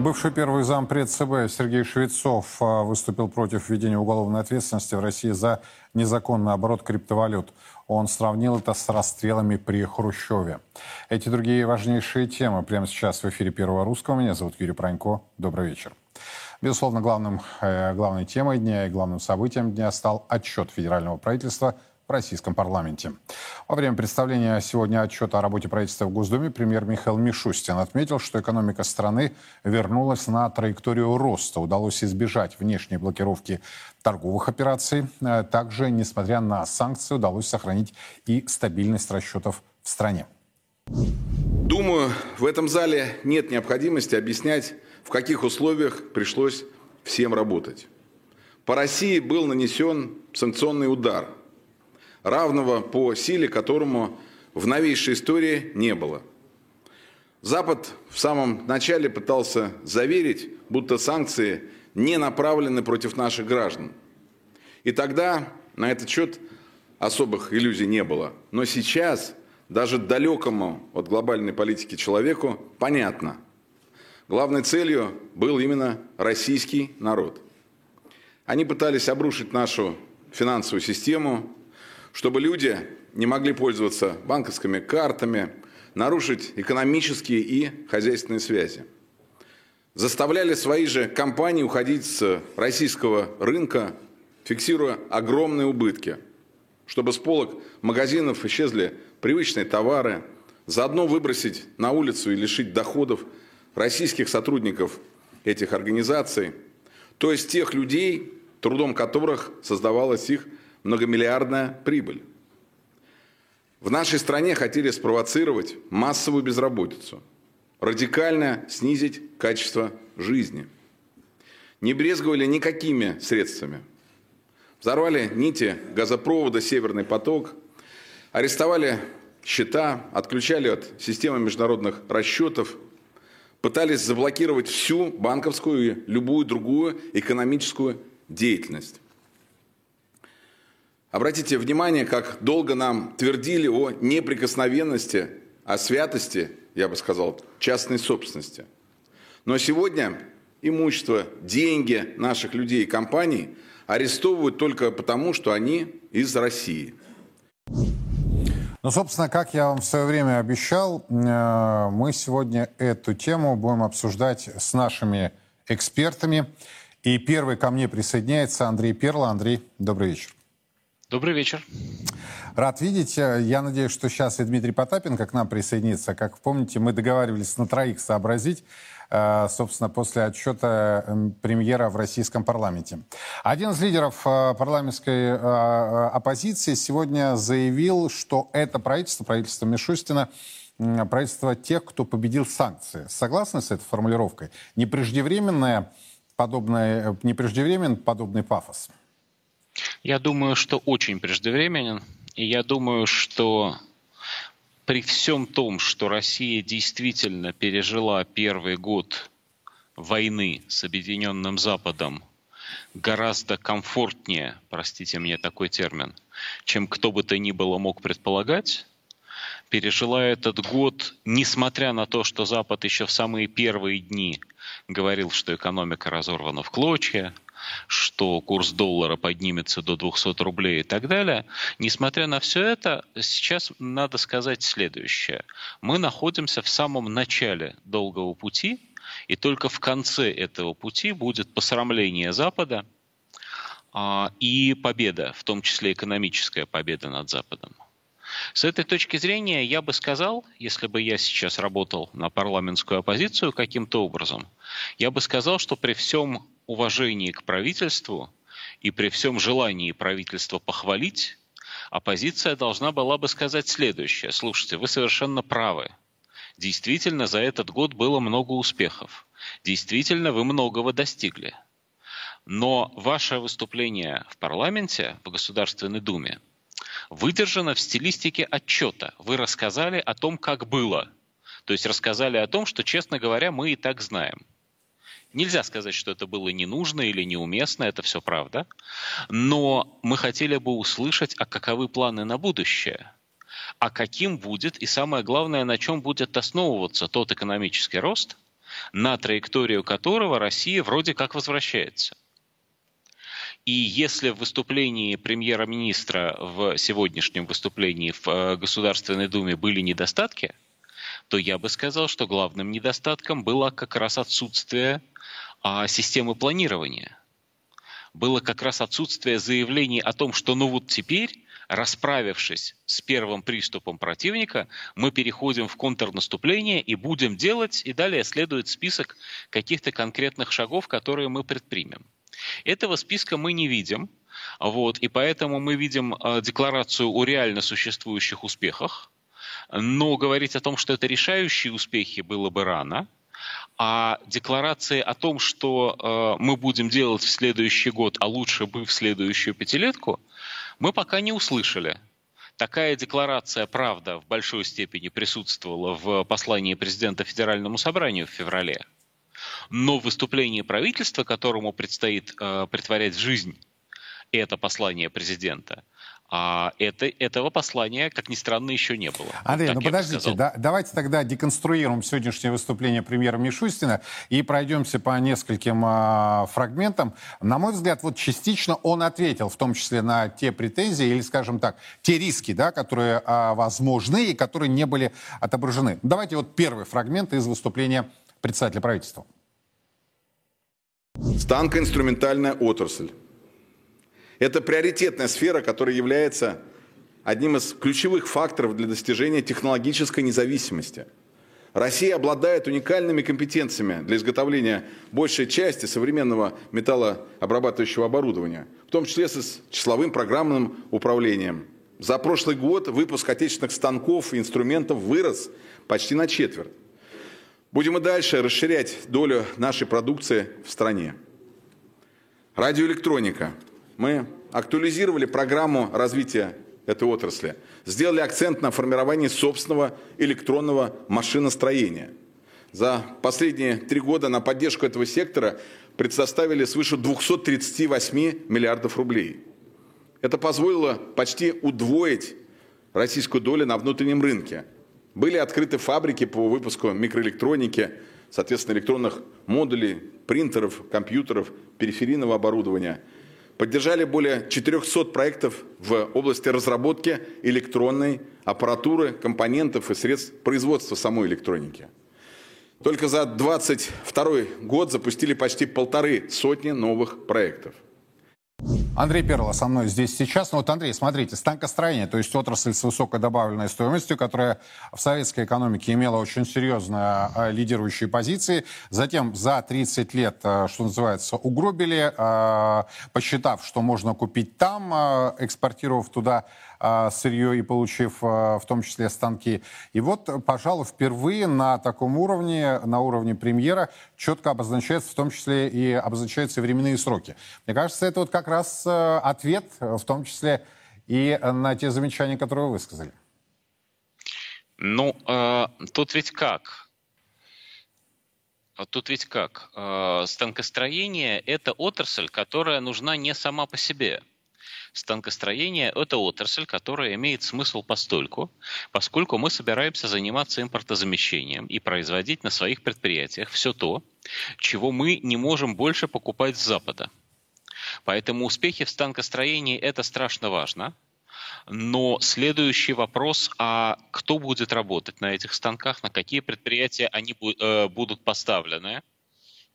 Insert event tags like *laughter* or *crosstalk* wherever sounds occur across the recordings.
Бывший первый зампред ЦБ Сергей Швецов а, выступил против введения уголовной ответственности в России за незаконный оборот криптовалют. Он сравнил это с расстрелами при Хрущеве. Эти другие важнейшие темы прямо сейчас в эфире Первого Русского. Меня зовут Юрий Пронько. Добрый вечер. Безусловно, главным, э, главной темой дня и главным событием дня стал отчет федерального правительства – в российском парламенте. Во время представления сегодня отчета о работе правительства в Госдуме премьер Михаил Мишустин отметил, что экономика страны вернулась на траекторию роста. Удалось избежать внешней блокировки торговых операций. Э, также, несмотря на санкции, удалось сохранить и стабильность расчетов в стране. Думаю, в этом зале нет необходимости объяснять, в каких условиях пришлось всем работать. По России был нанесен санкционный удар – равного по силе которому в новейшей истории не было. Запад в самом начале пытался заверить, будто санкции не направлены против наших граждан. И тогда на этот счет особых иллюзий не было. Но сейчас даже далекому от глобальной политики человеку понятно. Главной целью был именно российский народ. Они пытались обрушить нашу финансовую систему, чтобы люди не могли пользоваться банковскими картами, нарушить экономические и хозяйственные связи. Заставляли свои же компании уходить с российского рынка, фиксируя огромные убытки, чтобы с полок магазинов исчезли привычные товары, заодно выбросить на улицу и лишить доходов российских сотрудников этих организаций, то есть тех людей, трудом которых создавалась их многомиллиардная прибыль. В нашей стране хотели спровоцировать массовую безработицу, радикально снизить качество жизни. Не брезговали никакими средствами. Взорвали нити газопровода «Северный поток», арестовали счета, отключали от системы международных расчетов, пытались заблокировать всю банковскую и любую другую экономическую деятельность. Обратите внимание, как долго нам твердили о неприкосновенности, о святости, я бы сказал, частной собственности. Но сегодня имущество, деньги наших людей и компаний арестовывают только потому, что они из России. Ну, собственно, как я вам в свое время обещал, э, мы сегодня эту тему будем обсуждать с нашими экспертами. И первый ко мне присоединяется Андрей Перла. Андрей, добрый вечер. Добрый вечер. Рад видеть. Я надеюсь, что сейчас и Дмитрий Потапенко к нам присоединится. Как помните, мы договаривались на троих сообразить, э, собственно, после отчета эм, премьера в российском парламенте. Один из лидеров э, парламентской э, оппозиции сегодня заявил, что это правительство, правительство Мишустина, правительство тех, кто победил санкции. Согласны с этой формулировкой? Непреждевременное подобное, непреждевременный подобный пафос? Я думаю, что очень преждевременен. И я думаю, что при всем том, что Россия действительно пережила первый год войны с Объединенным Западом гораздо комфортнее, простите мне такой термин, чем кто бы то ни было мог предполагать, пережила этот год, несмотря на то, что Запад еще в самые первые дни говорил, что экономика разорвана в клочья, что курс доллара поднимется до 200 рублей и так далее. Несмотря на все это, сейчас надо сказать следующее. Мы находимся в самом начале долгого пути, и только в конце этого пути будет посрамление Запада а, и победа, в том числе экономическая победа над Западом. С этой точки зрения я бы сказал, если бы я сейчас работал на парламентскую оппозицию каким-то образом, я бы сказал, что при всем уважении к правительству и при всем желании правительства похвалить, оппозиция должна была бы сказать следующее. Слушайте, вы совершенно правы. Действительно, за этот год было много успехов. Действительно, вы многого достигли. Но ваше выступление в парламенте, в Государственной Думе, выдержано в стилистике отчета. Вы рассказали о том, как было. То есть рассказали о том, что, честно говоря, мы и так знаем. Нельзя сказать, что это было не нужно или неуместно, это все правда. Но мы хотели бы услышать, а каковы планы на будущее. А каким будет, и самое главное, на чем будет основываться тот экономический рост, на траекторию которого Россия вроде как возвращается. И если в выступлении премьера-министра в сегодняшнем выступлении в э, Государственной Думе были недостатки, то я бы сказал, что главным недостатком было как раз отсутствие а, системы планирования. Было как раз отсутствие заявлений о том, что ну вот теперь расправившись с первым приступом противника, мы переходим в контрнаступление и будем делать, и далее следует список каких-то конкретных шагов, которые мы предпримем. Этого списка мы не видим, вот, и поэтому мы видим э, декларацию о реально существующих успехах, но говорить о том, что это решающие успехи, было бы рано. А декларации о том, что э, мы будем делать в следующий год, а лучше бы в следующую пятилетку, мы пока не услышали. Такая декларация, правда, в большой степени присутствовала в послании президента Федеральному собранию в феврале. Но выступление правительства, которому предстоит э, притворять в жизнь это послание президента, а это, этого послания, как ни странно, еще не было. Андрей, ну подождите, да, давайте тогда деконструируем сегодняшнее выступление премьера Мишустина и пройдемся по нескольким а, фрагментам. На мой взгляд, вот частично он ответил, в том числе на те претензии или, скажем так, те риски, да, которые а, возможны и которые не были отображены. Давайте вот первый фрагмент из выступления председателя правительства. Станкоинструментальная отрасль это приоритетная сфера, которая является одним из ключевых факторов для достижения технологической независимости. Россия обладает уникальными компетенциями для изготовления большей части современного металлообрабатывающего оборудования, в том числе с числовым программным управлением. За прошлый год выпуск отечественных станков и инструментов вырос почти на четверть. Будем и дальше расширять долю нашей продукции в стране. Радиоэлектроника – мы актуализировали программу развития этой отрасли, сделали акцент на формировании собственного электронного машиностроения. За последние три года на поддержку этого сектора предоставили свыше 238 миллиардов рублей. Это позволило почти удвоить российскую долю на внутреннем рынке. Были открыты фабрики по выпуску микроэлектроники, соответственно, электронных модулей, принтеров, компьютеров, периферийного оборудования – Поддержали более 400 проектов в области разработки электронной аппаратуры, компонентов и средств производства самой электроники. Только за 2022 год запустили почти полторы сотни новых проектов – Андрей Перла со мной здесь сейчас. Ну вот, Андрей, смотрите, станкостроение, то есть отрасль с высокой добавленной стоимостью, которая в советской экономике имела очень серьезные э, лидирующие позиции. Затем за 30 лет, э, что называется, угробили, э, посчитав, что можно купить там, экспортировав туда а, сырье и получив а, в том числе станки. И вот, пожалуй, впервые на таком уровне, на уровне премьера, четко обозначается в том числе и обозначаются временные сроки. Мне кажется, это вот как раз а, ответ, в том числе и на те замечания, которые вы высказали. Ну, э, тут ведь как? Тут ведь как? Э, станкостроение – это отрасль, которая нужна не сама по себе. Станкостроение – это отрасль, которая имеет смысл постольку, поскольку мы собираемся заниматься импортозамещением и производить на своих предприятиях все то, чего мы не можем больше покупать с Запада. Поэтому успехи в станкостроении – это страшно важно. Но следующий вопрос, а кто будет работать на этих станках, на какие предприятия они э, будут поставлены,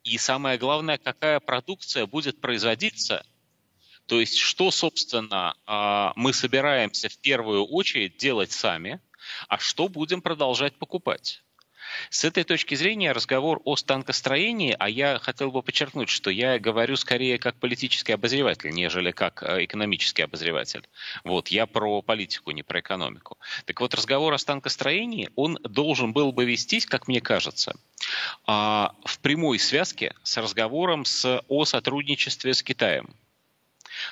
и самое главное, какая продукция будет производиться – то есть, что, собственно, а, мы собираемся в первую очередь делать сами, а что будем продолжать покупать? С этой точки зрения разговор о станкостроении, а я хотел бы подчеркнуть, что я говорю скорее как политический обозреватель, нежели как э, экономический обозреватель. Вот, я про политику, не про экономику. Так вот, разговор о станкостроении, он должен был бы вестись, как мне кажется, а, в прямой связке с разговором с, о сотрудничестве с Китаем.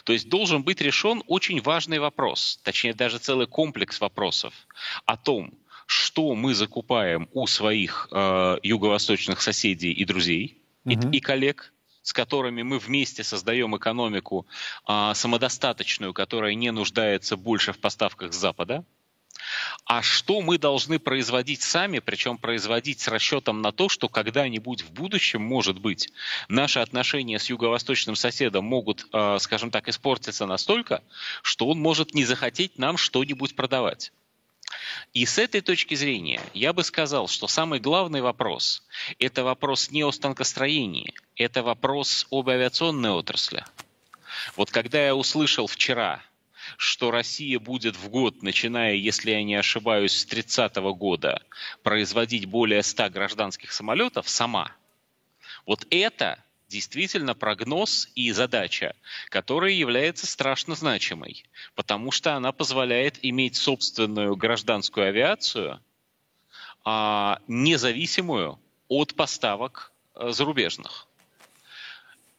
То есть должен быть решен очень важный вопрос, точнее даже целый комплекс вопросов о том, что мы закупаем у своих э, юго-восточных соседей и друзей угу. и, и коллег, с которыми мы вместе создаем экономику э, самодостаточную, которая не нуждается больше в поставках с Запада. А что мы должны производить сами, причем производить с расчетом на то, что когда-нибудь в будущем, может быть, наши отношения с юго-восточным соседом могут, э, скажем так, испортиться настолько, что он может не захотеть нам что-нибудь продавать. И с этой точки зрения я бы сказал, что самый главный вопрос – это вопрос не о станкостроении, это вопрос об авиационной отрасли. Вот когда я услышал вчера что Россия будет в год, начиная, если я не ошибаюсь, с 30 года, производить более 100 гражданских самолетов сама. Вот это действительно прогноз и задача, которая является страшно значимой, потому что она позволяет иметь собственную гражданскую авиацию, а, независимую от поставок а, зарубежных.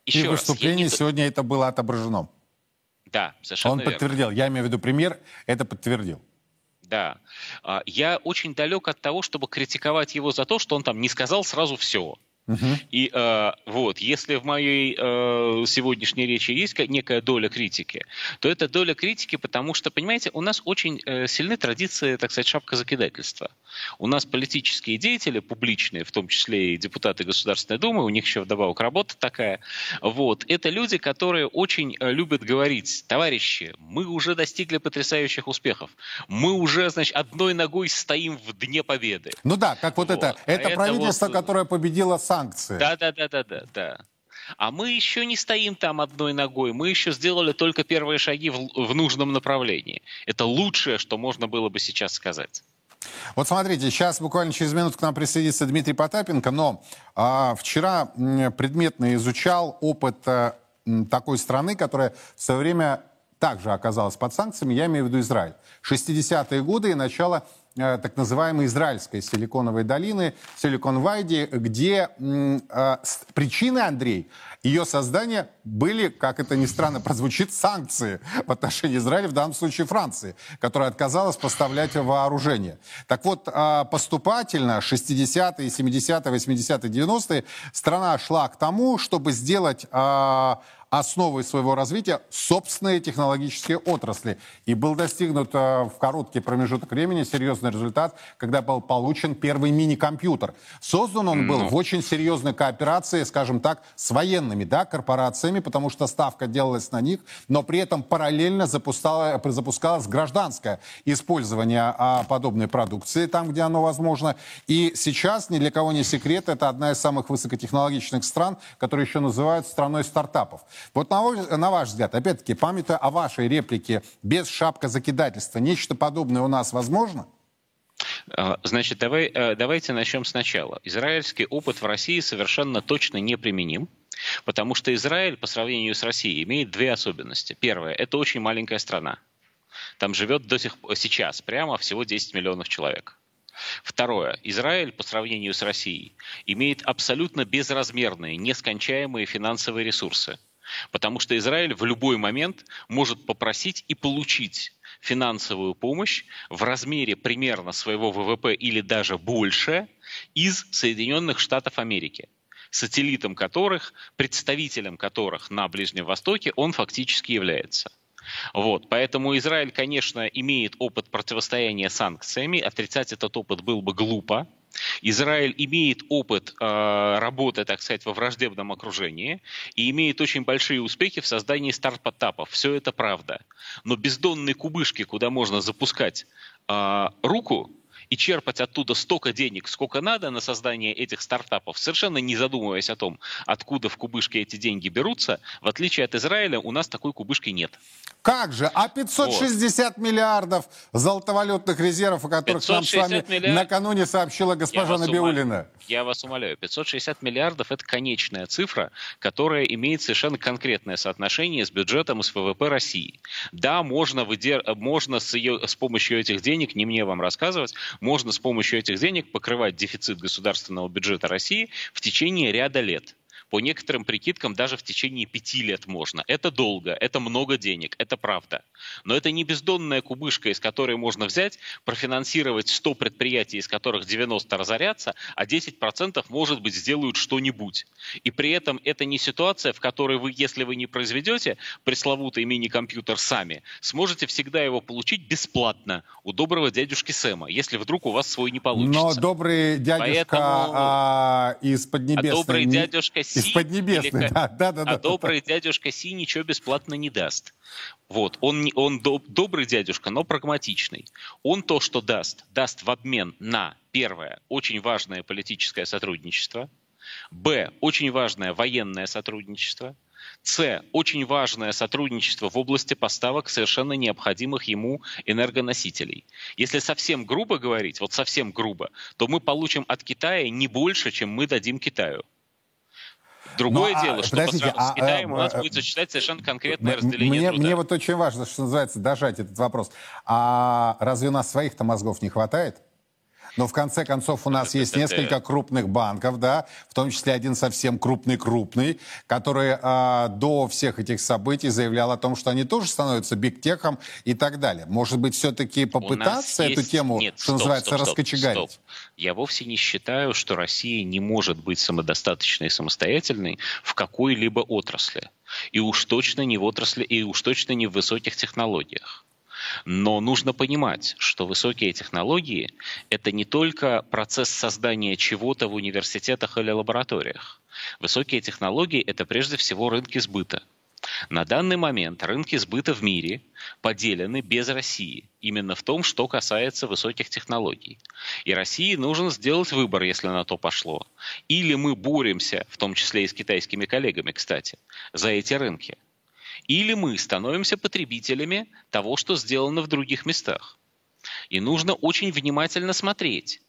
Еще и в выступлении не... сегодня это было отображено. Да, совершенно Он верно. подтвердил. Я имею в виду премьер, это подтвердил. Да. А, я очень далек от того, чтобы критиковать его за то, что он там не сказал сразу все. Угу. И э, вот, если в моей э, сегодняшней речи есть некая доля критики, то это доля критики, потому что, понимаете, у нас очень э, сильны традиции, так сказать, шапка закидательства. У нас политические деятели, публичные, в том числе и депутаты Государственной Думы, у них еще вдобавок работа такая, вот, это люди, которые очень э, любят говорить, товарищи, мы уже достигли потрясающих успехов, мы уже, значит, одной ногой стоим в дне победы. Ну да, как вот, вот. это, это, это правительство, вот... которое победило сам санкции. Да, да, да, да, да, да. А мы еще не стоим там одной ногой, мы еще сделали только первые шаги в, в нужном направлении. Это лучшее, что можно было бы сейчас сказать. Вот смотрите, сейчас буквально через минуту к нам присоединится Дмитрий Потапенко, но а, вчера предметно изучал опыт а, такой страны, которая в свое время также оказалась под санкциями, я имею в виду Израиль. 60-е годы и начало так называемой израильской силиконовой долины, Силикон-Вайди, где э, причины, Андрей, ее создания были, как это ни странно прозвучит, санкции в отношении Израиля, в данном случае Франции, которая отказалась поставлять вооружение. Так вот, э, поступательно 60-е, 70-е, 80-е, 90-е страна шла к тому, чтобы сделать э, основой своего развития собственные технологические отрасли. И был достигнут э, в короткий промежуток времени серьезный результат, когда был получен первый мини-компьютер. Создан он был mm. в очень серьезной кооперации, скажем так, с военными да, корпорациями, потому что ставка делалась на них, но при этом параллельно запускалось гражданское использование а, подобной продукции там, где оно возможно. И сейчас, ни для кого не секрет, это одна из самых высокотехнологичных стран, которые еще называют страной стартапов. Вот на, на ваш взгляд, опять-таки, памятуя о вашей реплике, без шапка закидательства, нечто подобное у нас возможно? А, значит, давай, э, давайте начнем сначала. Израильский опыт в России совершенно точно неприменим. Потому что Израиль по сравнению с Россией имеет две особенности. Первое – это очень маленькая страна. Там живет до сих пор, сейчас прямо всего 10 миллионов человек. Второе. Израиль по сравнению с Россией имеет абсолютно безразмерные, нескончаемые финансовые ресурсы. Потому что Израиль в любой момент может попросить и получить финансовую помощь в размере примерно своего ВВП или даже больше из Соединенных Штатов Америки сателлитом которых, представителем которых на Ближнем Востоке он фактически является. Вот, поэтому Израиль, конечно, имеет опыт противостояния санкциями, отрицать этот опыт было бы глупо, Израиль имеет опыт э, работы, так сказать, во враждебном окружении и имеет очень большие успехи в создании стартапов. Все это правда. Но бездонные кубышки, куда можно запускать э, руку, и черпать оттуда столько денег, сколько надо на создание этих стартапов, совершенно не задумываясь о том, откуда в кубышке эти деньги берутся, в отличие от Израиля, у нас такой кубышки нет. Как же? А 560 вот. миллиардов золотовалютных резервов, о которых нам с вами миллиард... накануне сообщила госпожа Набиулина. Я вас умоляю, 560 миллиардов – это конечная цифра, которая имеет совершенно конкретное соотношение с бюджетом и с ВВП России. Да, можно, выдер... можно с, ее... с помощью этих денег, не мне вам рассказывать, можно с помощью этих денег покрывать дефицит государственного бюджета России в течение ряда лет. По некоторым прикидкам даже в течение пяти лет можно. Это долго, это много денег, это правда. Но это не бездонная кубышка, из которой можно взять, профинансировать 100 предприятий, из которых 90 разорятся, а 10% может быть сделают что-нибудь. И при этом это не ситуация, в которой вы, если вы не произведете пресловутый мини-компьютер сами, сможете всегда его получить бесплатно у доброго дядюшки Сэма, если вдруг у вас свой не получится. Но добрый дядюшка Поэтому... а, из Поднебесной... А добрый дядюшка. Из Поднебесной, да, да, да. А да, добрый да. дядюшка Си ничего бесплатно не даст. Вот, он, он доб, добрый дядюшка, но прагматичный. Он то, что даст, даст в обмен на, первое, очень важное политическое сотрудничество, б, очень важное военное сотрудничество, с. Очень важное сотрудничество в области поставок совершенно необходимых ему энергоносителей. Если совсем грубо говорить, вот совсем грубо, то мы получим от Китая не больше, чем мы дадим Китаю. Другое Но, ну, дело, а, что по а, с Китаем а, у нас а, будет существовать совершенно конкретное разделение мне, труда. Мне вот очень важно, что называется, дожать этот вопрос. А разве у нас своих-то мозгов не хватает? Но в конце концов у нас есть несколько крупных банков, да, в том числе один совсем крупный-крупный, который а, до всех этих событий заявлял о том, что они тоже становятся бигтехом и так далее. Может быть, все-таки попытаться эту есть... тему, Нет, что стоп, называется, стоп, стоп, раскочегарить? Стоп. Я вовсе не считаю, что Россия не может быть самодостаточной и самостоятельной в какой-либо отрасли. И уж точно не в отрасли, и уж точно не в высоких технологиях. Но нужно понимать, что высокие технологии – это не только процесс создания чего-то в университетах или лабораториях. Высокие технологии – это прежде всего рынки сбыта. На данный момент рынки сбыта в мире поделены без России, именно в том, что касается высоких технологий. И России нужно сделать выбор, если на то пошло. Или мы боремся, в том числе и с китайскими коллегами, кстати, за эти рынки – или мы становимся потребителями того, что сделано в других местах. И нужно очень внимательно смотреть,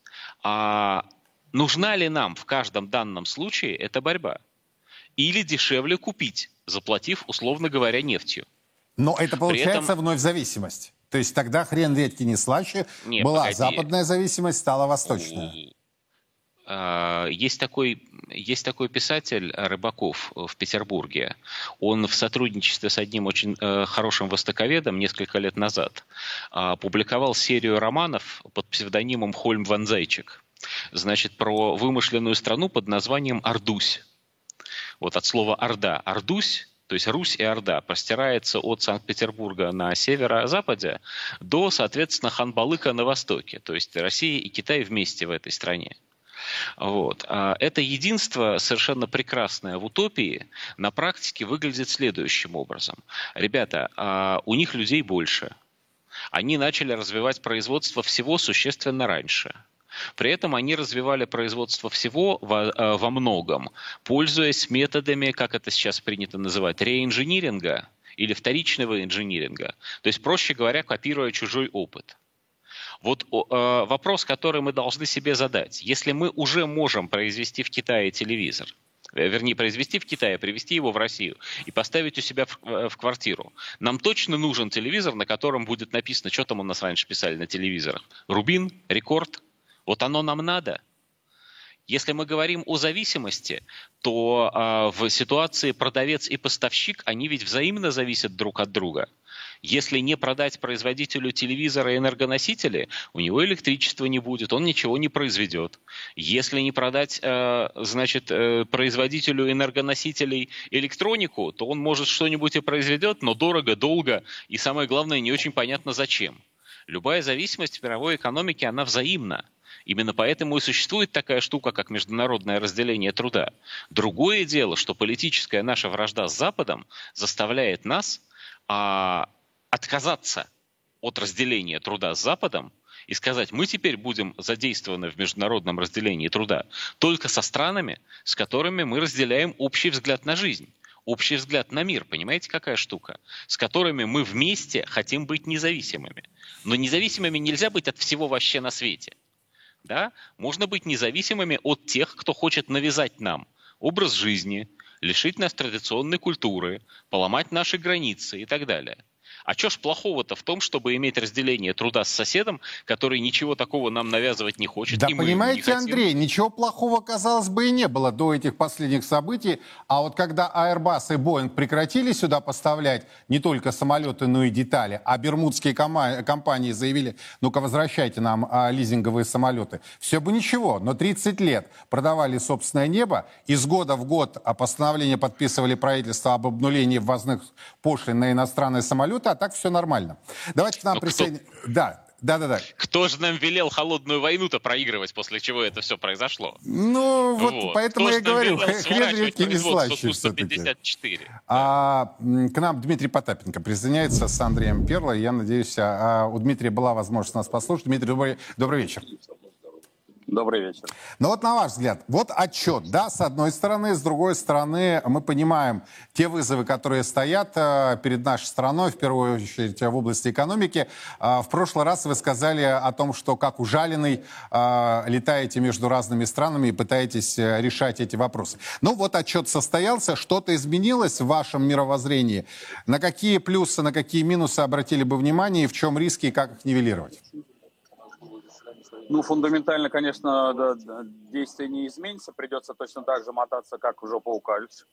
а нужна ли нам в каждом данном случае эта борьба. Или дешевле купить, заплатив, условно говоря, нефтью. Но это получается этом... вновь зависимость. То есть тогда хрен редьки не слаще. Не, Была погоди. западная зависимость, стала восточная. А, есть такой, есть такой писатель Рыбаков в Петербурге. Он в сотрудничестве с одним очень э, хорошим востоковедом несколько лет назад а, публиковал серию романов под псевдонимом Хольм Ван Зайчик. Значит, про вымышленную страну под названием Ордусь. Вот от слова Орда. Ордусь то есть Русь и Орда простирается от Санкт-Петербурга на северо-западе до, соответственно, Ханбалыка на востоке. То есть Россия и Китай вместе в этой стране. Вот. А это единство совершенно прекрасное в утопии на практике выглядит следующим образом. Ребята, а у них людей больше. Они начали развивать производство всего существенно раньше. При этом они развивали производство всего во, э, во многом, пользуясь методами, как это сейчас принято называть, реинжиниринга или вторичного инжиниринга. То есть, проще говоря, копируя чужой опыт. Вот э, вопрос, который мы должны себе задать. Если мы уже можем произвести в Китае телевизор, э, вернее, произвести в Китае, привезти его в Россию и поставить у себя в, э, в квартиру. Нам точно нужен телевизор, на котором будет написано, что там у нас раньше писали на телевизорах. Рубин, рекорд. Вот оно нам надо. Если мы говорим о зависимости, то э, в ситуации продавец и поставщик, они ведь взаимно зависят друг от друга. Если не продать производителю телевизора энергоносители, у него электричества не будет, он ничего не произведет. Если не продать, э, значит, э, производителю энергоносителей электронику, то он может что-нибудь и произведет, но дорого, долго и самое главное, не очень понятно зачем. Любая зависимость в мировой экономике, она взаимна. Именно поэтому и существует такая штука, как международное разделение труда. Другое дело, что политическая наша вражда с Западом заставляет нас а, отказаться от разделения труда с Западом и сказать, мы теперь будем задействованы в международном разделении труда только со странами, с которыми мы разделяем общий взгляд на жизнь общий взгляд на мир, понимаете, какая штука, с которыми мы вместе хотим быть независимыми. Но независимыми нельзя быть от всего вообще на свете. Да? Можно быть независимыми от тех, кто хочет навязать нам образ жизни, лишить нас традиционной культуры, поломать наши границы и так далее. А что ж плохого-то в том, чтобы иметь разделение труда с соседом, который ничего такого нам навязывать не хочет? Да понимаете, не Андрей, ничего плохого, казалось бы, и не было до этих последних событий. А вот когда Airbus и Boeing прекратили сюда поставлять не только самолеты, но и детали, а бермудские компании заявили, ну-ка возвращайте нам а, лизинговые самолеты, все бы ничего. Но 30 лет продавали собственное небо, из года в год постановление подписывали правительство об обнулении ввозных пошлин на иностранные самолеты, а так все нормально. Давайте к нам Ну, присоединим... Да, да, да, да. Кто же нам велел холодную войну-то проигрывать, после чего это все произошло? Ну, вот, Вот. поэтому Кто я говорю, хрен редкий не слаще все-таки. Ту-154? А, к нам Дмитрий Потапенко присоединяется с Андреем Перло. Я надеюсь, а, а, у Дмитрия была возможность нас послушать. Дмитрий, добрый, добрый вечер. Добрый вечер. Но вот на ваш взгляд, вот отчет, да, с одной стороны, с другой стороны, мы понимаем те вызовы, которые стоят э, перед нашей страной, в первую очередь в области экономики. А, в прошлый раз вы сказали о том, что как ужаленный э, летаете между разными странами и пытаетесь э, решать эти вопросы. Ну вот отчет состоялся, что-то изменилось в вашем мировоззрении? На какие плюсы, на какие минусы обратили бы внимание и в чем риски и как их нивелировать? Ну, фундаментально, конечно, да, действие не изменится. Придется точно так же мотаться, как уже по укальцу.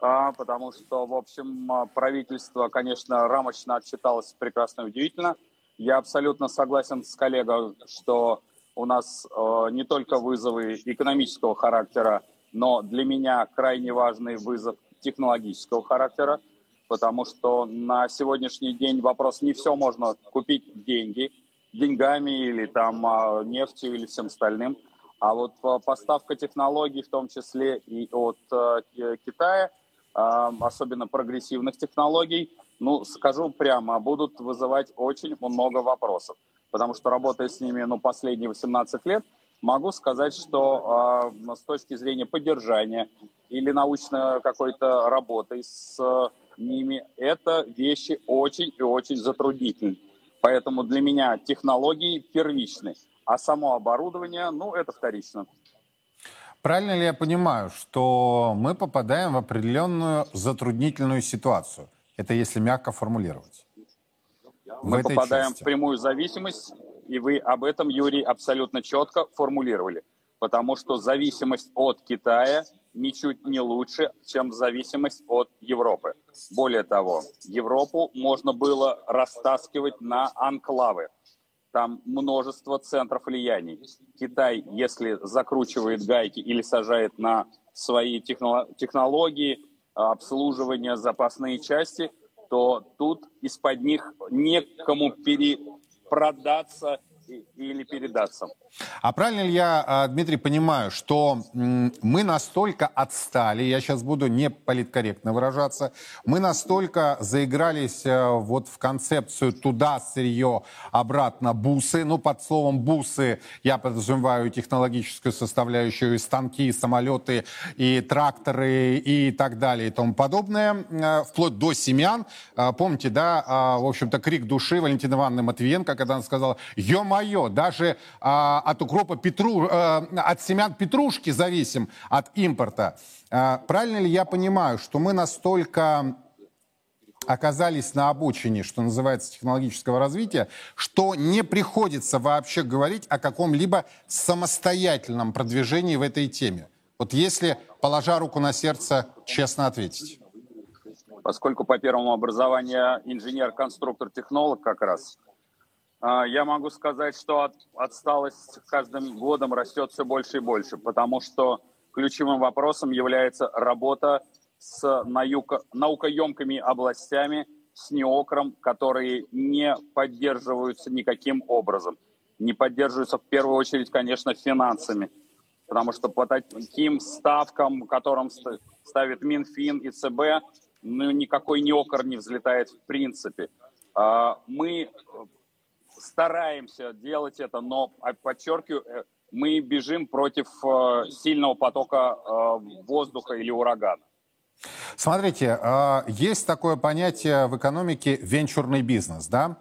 А, потому что, в общем, а, правительство, конечно, рамочно отчиталось прекрасно и удивительно. Я абсолютно согласен с коллегой, что у нас э, не только вызовы экономического характера, но для меня крайне важный вызов технологического характера, потому что на сегодняшний день вопрос не все можно купить деньги, деньгами или там а, нефтью или всем остальным. А вот а, поставка технологий, в том числе и от а, Ки- Китая, особенно прогрессивных технологий, ну, скажу прямо, будут вызывать очень много вопросов. Потому что работая с ними ну, последние 18 лет, могу сказать, что а, с точки зрения поддержания или научной какой-то работы с а, ними, это вещи очень и очень затруднительные. Поэтому для меня технологии первичны, а само оборудование, ну, это вторично. Правильно ли я понимаю, что мы попадаем в определенную затруднительную ситуацию? Это если мягко формулировать. Мы попадаем части. в прямую зависимость, и вы об этом, Юрий, абсолютно четко формулировали. Потому что зависимость от Китая ничуть не лучше, чем зависимость от Европы. Более того, Европу можно было растаскивать на анклавы. Там множество центров влияний. Китай, если закручивает гайки или сажает на свои техно- технологии, а, обслуживания, запасные части, то тут из-под них некому перепродаться или передаться. А правильно ли я, а, Дмитрий, понимаю, что мы настолько отстали, я сейчас буду не политкорректно выражаться, мы настолько заигрались э, вот в концепцию туда сырье, обратно бусы. Ну, под словом бусы я подразумеваю технологическую составляющую, и станки, и самолеты, и тракторы, и так далее, и тому подобное, э, вплоть до семян. Э, Помните, да, в общем-то, крик души Валентины Ивановны Матвиенко, когда она сказала, ё-моё, даже а, от укропа петру, э, от семян петрушки зависим от импорта. А, Правильно ли я понимаю, что мы настолько оказались на обочине, что называется, технологического развития, что не приходится вообще говорить о каком-либо самостоятельном продвижении в этой теме? Вот если, положа руку на сердце, честно ответить. Поскольку по первому образованию инженер-конструктор-технолог как раз, я могу сказать, что от- отсталость с каждым годом растет все больше и больше, потому что ключевым вопросом является работа с наука- наукоемкими областями, с неокром, которые не поддерживаются никаким образом. Не поддерживаются в первую очередь, конечно, финансами. Потому что по таким ставкам, которым ст- ставит Минфин и ЦБ, ну, никакой неокр не взлетает в принципе. А, Мы стараемся делать это, но, а, подчеркиваю, э, мы бежим против э, сильного потока э, воздуха или урагана. Смотрите, есть такое понятие в экономике венчурный бизнес, да?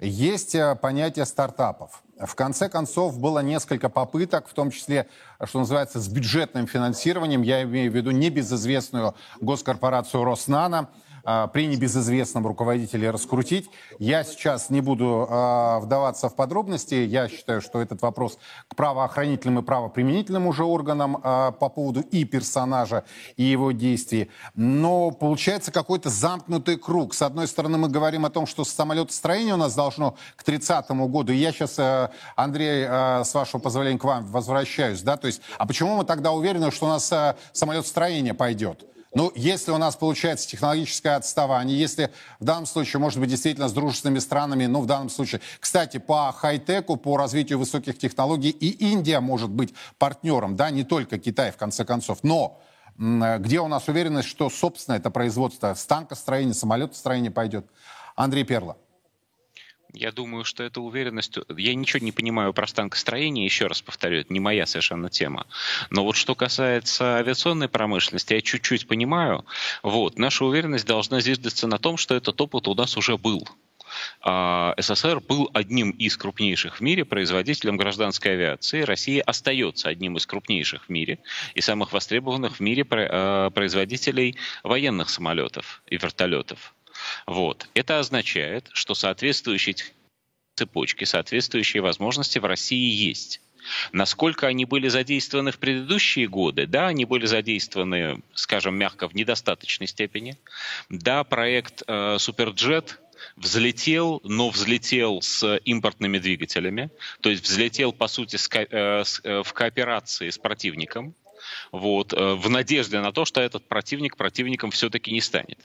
Есть понятие стартапов. В конце концов, было несколько попыток, в том числе, что называется, с бюджетным финансированием, я имею в виду небезызвестную госкорпорацию «Роснано», э, при небезызвестном руководителе раскрутить. Я сейчас не буду э, вдаваться в подробности. Я считаю, что этот вопрос к правоохранительным и правоприменительным уже органам э, по поводу и персонажа, и его действий. Но получается какой-то замкнутый круг. С одной стороны, мы говорим о том, что самолетостроение у нас должно к 30 году. Я сейчас, э, Андрей, э, с вашего позволения к вам возвращаюсь. Да? То есть, а почему мы тогда уверены, что у нас э, самолетостроение пойдет? Ну, если у нас получается технологическое отставание, если в данном случае, может быть, действительно с дружественными странами, ну, в данном случае, кстати, по хай-теку, по развитию высоких технологий, и Индия может быть партнером, да, не только Китай, в конце концов, но где у нас уверенность, что, собственно, это производство с танкостроения, самолетостроения пойдет? Андрей Перла. Я думаю, что эта уверенность... Я ничего не понимаю про станкостроение, еще раз повторю, это не моя совершенно тема. Но вот что касается авиационной промышленности, я чуть-чуть понимаю. Вот, наша уверенность должна зиждаться на том, что этот опыт у нас уже был. А, СССР был одним из крупнейших в мире производителем гражданской авиации. Россия остается одним из крупнейших в мире и самых востребованных в мире а, производителей военных самолетов и вертолетов. Вот. Это означает, что соответствующие цепочки, соответствующие возможности в России есть. Насколько они были задействованы в предыдущие годы? Да, они были задействованы, скажем мягко, в недостаточной степени. Да, проект э, Суперджет взлетел, но взлетел с импортными двигателями, то есть взлетел, по сути, с, э, с, э, в кооперации с противником, вот, э, в надежде на то, что этот противник противником все-таки не станет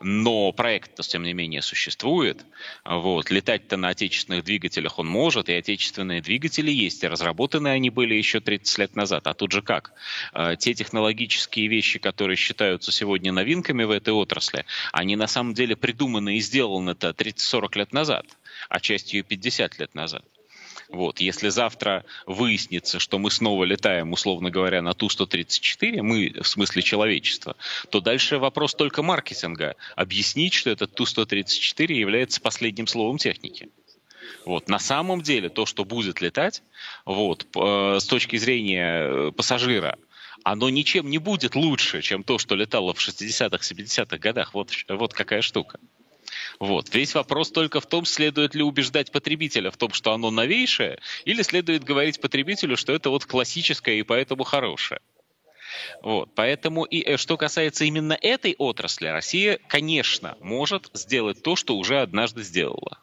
но проект-то, тем не менее, существует. Вот. Летать-то на отечественных двигателях он может, и отечественные двигатели есть, и разработаны они были еще 30 лет назад. А тут же как? А, те технологические вещи, которые считаются сегодня новинками в этой отрасли, они на самом деле придуманы и сделаны-то 30-40 лет назад, а частью 50 лет назад. Вот. Если завтра выяснится, что мы снова летаем, условно говоря, на Ту-134, мы, в смысле человечества, то дальше вопрос только маркетинга. Объяснить, что этот Ту-134 является последним словом техники. Вот. На самом деле то, что будет летать, вот, э, с точки зрения э, пассажира, оно ничем не будет лучше, чем то, что летало в 60-х, 70-х годах. Вот, вот какая штука. Вот. Весь вопрос только в том, следует ли убеждать потребителя в том, что оно новейшее, или следует говорить потребителю, что это вот классическое и поэтому хорошее. Вот. Поэтому и э, что касается именно этой отрасли, Россия, конечно, может сделать то, что уже однажды сделала.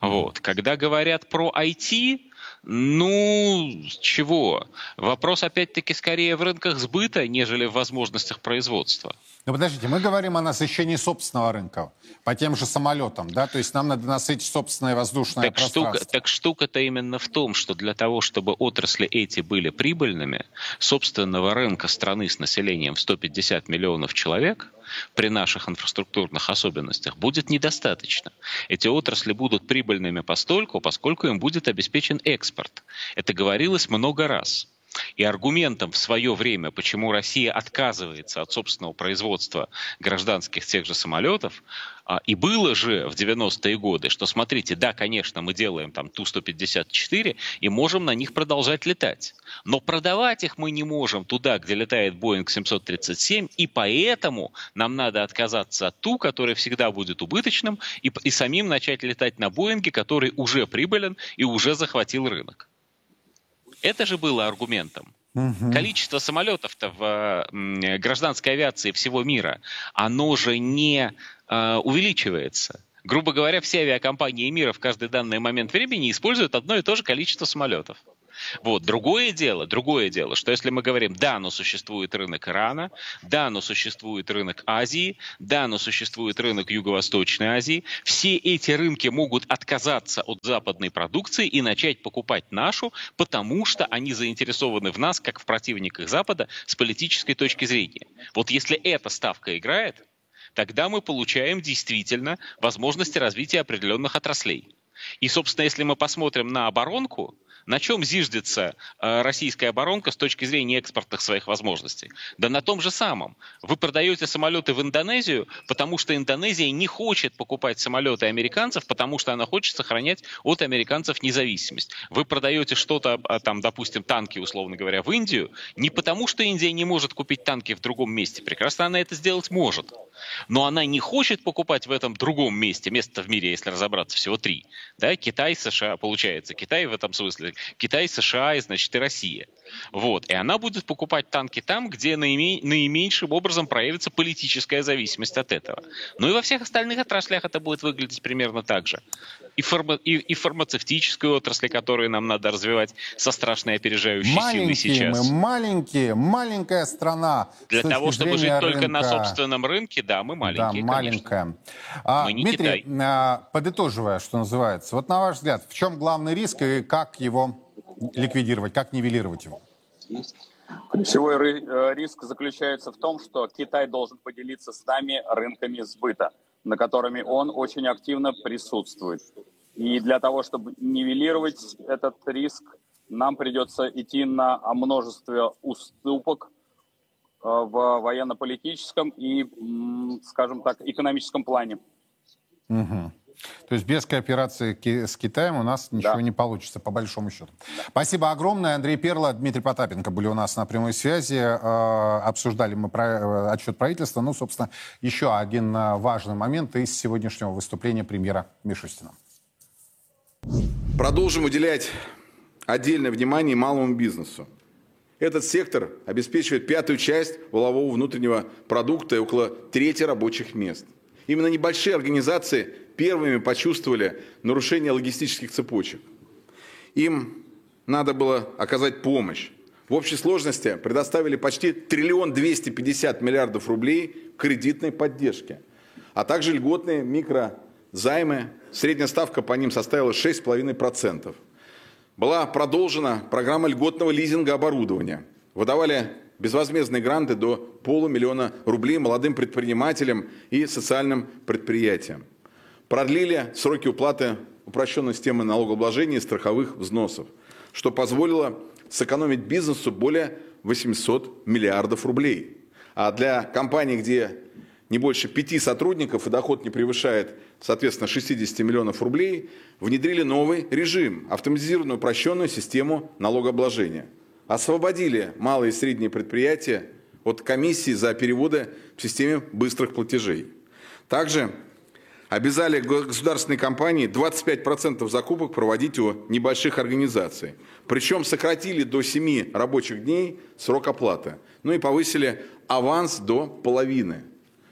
Вот. Когда говорят про IT, ну, чего? Вопрос опять-таки скорее в рынках сбыта, нежели в возможностях производства. Ну, подождите, мы говорим о насыщении собственного рынка по тем же самолетам, да? То есть нам надо насытить собственное воздушное так пространство. Штука, так штука-то именно в том, что для того, чтобы отрасли эти были прибыльными, собственного рынка страны с населением в 150 миллионов человек при наших инфраструктурных особенностях будет недостаточно. Эти отрасли будут прибыльными постольку, поскольку им будет обеспечен экспорт. Это говорилось много раз. И аргументом в свое время, почему Россия отказывается от собственного производства гражданских тех же самолетов, а, и было же в 90-е годы, что смотрите, да, конечно, мы делаем там Ту-154 и можем на них продолжать летать. Но продавать их мы не можем туда, где летает Boeing 737, и поэтому нам надо отказаться от Ту, который всегда будет убыточным, и, и самим начать летать на Боинге, который уже прибылен и уже захватил рынок. Это же было аргументом. Угу. Количество самолетов-то в гражданской авиации всего мира, оно же не э, увеличивается. Грубо говоря, все авиакомпании мира в каждый данный момент времени используют одно и то же количество самолетов. Вот. Другое дело, другое дело, что если мы говорим, да, но существует рынок Ирана, да, но существует рынок Азии, да, но существует рынок Юго-Восточной Азии, все эти рынки могут отказаться от западной продукции и начать покупать нашу, потому что они заинтересованы в нас, как в противниках Запада, с политической точки зрения. Вот если эта ставка играет, тогда мы получаем действительно возможности развития определенных отраслей. И, собственно, если мы посмотрим на оборонку, на чем зиждется э, российская оборонка с точки зрения экспортных своих возможностей? Да на том же самом. Вы продаете самолеты в Индонезию, потому что Индонезия не хочет покупать самолеты американцев, потому что она хочет сохранять от американцев независимость. Вы продаете что-то, а, там, допустим, танки, условно говоря, в Индию, не потому что Индия не может купить танки в другом месте. Прекрасно она это сделать может. Но она не хочет покупать в этом другом месте. Место в мире, если разобраться, всего три. Да? Китай, США, получается. Китай в этом смысле. Китай, США и, значит, и Россия. Вот. И она будет покупать танки там, где наиме... наименьшим образом проявится политическая зависимость от этого. Ну и во всех остальных отраслях это будет выглядеть примерно так же. И, фарма... и, и фармацевтической отрасли, которые нам надо развивать со страшной опережающей маленькие силой сейчас. мы, маленькие, маленькая страна. Для того, чтобы жить рынка. только на собственном рынке, да, мы маленькие, Да, маленькая. А, Мы не Дмитрий, Китай. а, подытоживая, что называется, вот на ваш взгляд, в чем главный риск и как его ликвидировать, как нивелировать его? Ключевой э, риск заключается в том, что Китай должен поделиться с нами рынками сбыта, на которыми он очень активно присутствует. И для того, чтобы нивелировать этот риск, нам придется идти на о множестве уступок э, в военно-политическом и, скажем так, экономическом плане. Мгм. То есть без кооперации с Китаем у нас ничего Да. не получится, по большому счету. Спасибо огромное. Андрей Перло, Дмитрий Потапенко были у нас на прямой связи. Э, Обсуждали мы про- э, отчет правительства. Ну, собственно, еще один э, важный момент из сегодняшнего выступления премьера Мишустина. Продолжим уделять отдельное внимание малому бизнесу. Этот сектор обеспечивает пятую часть волового внутреннего продукта и около трети рабочих мест. Именно небольшие организации первыми почувствовали нарушение логистических цепочек. Им надо было оказать помощь. В общей сложности предоставили почти триллион 250 миллиардов рублей кредитной поддержки, а также льготные микрозаймы. Средняя ставка по ним составила 6,5%. Была продолжена программа льготного лизинга оборудования. Выдавали безвозмездные гранты до полумиллиона рублей молодым предпринимателям и социальным предприятиям. Продлили сроки уплаты упрощенной системы налогообложения и страховых взносов, что позволило сэкономить бизнесу более 800 миллиардов рублей. А для компаний, где не больше пяти сотрудников и доход не превышает, соответственно, 60 миллионов рублей, внедрили новый режим, автоматизированную упрощенную систему налогообложения. Освободили малые и средние предприятия от комиссии за переводы в системе быстрых платежей. Также обязали государственные компании 25% закупок проводить у небольших организаций. Причем сократили до 7 рабочих дней срок оплаты. Ну и повысили аванс до половины.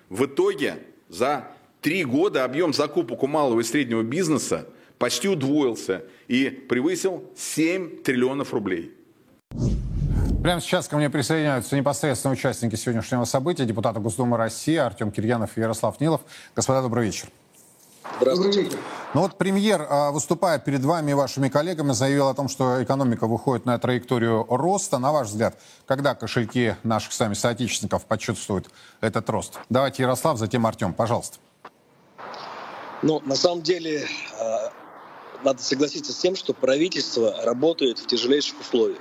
В итоге за три года объем закупок у малого и среднего бизнеса почти удвоился и превысил 7 триллионов рублей. Прямо сейчас ко мне присоединяются непосредственно участники сегодняшнего события, депутаты Госдумы России Артем Кирьянов и Ярослав Нилов. Господа, добрый вечер. Здравствуйте. Ну вот премьер, а, выступая перед вами и вашими коллегами, заявил о том, что экономика выходит на траекторию роста. На ваш взгляд, когда кошельки наших с вами соотечественников почувствуют этот рост? Давайте Ярослав, затем Артем, пожалуйста. Ну, на самом деле, э, надо согласиться с тем, что правительство работает в тяжелейших условиях.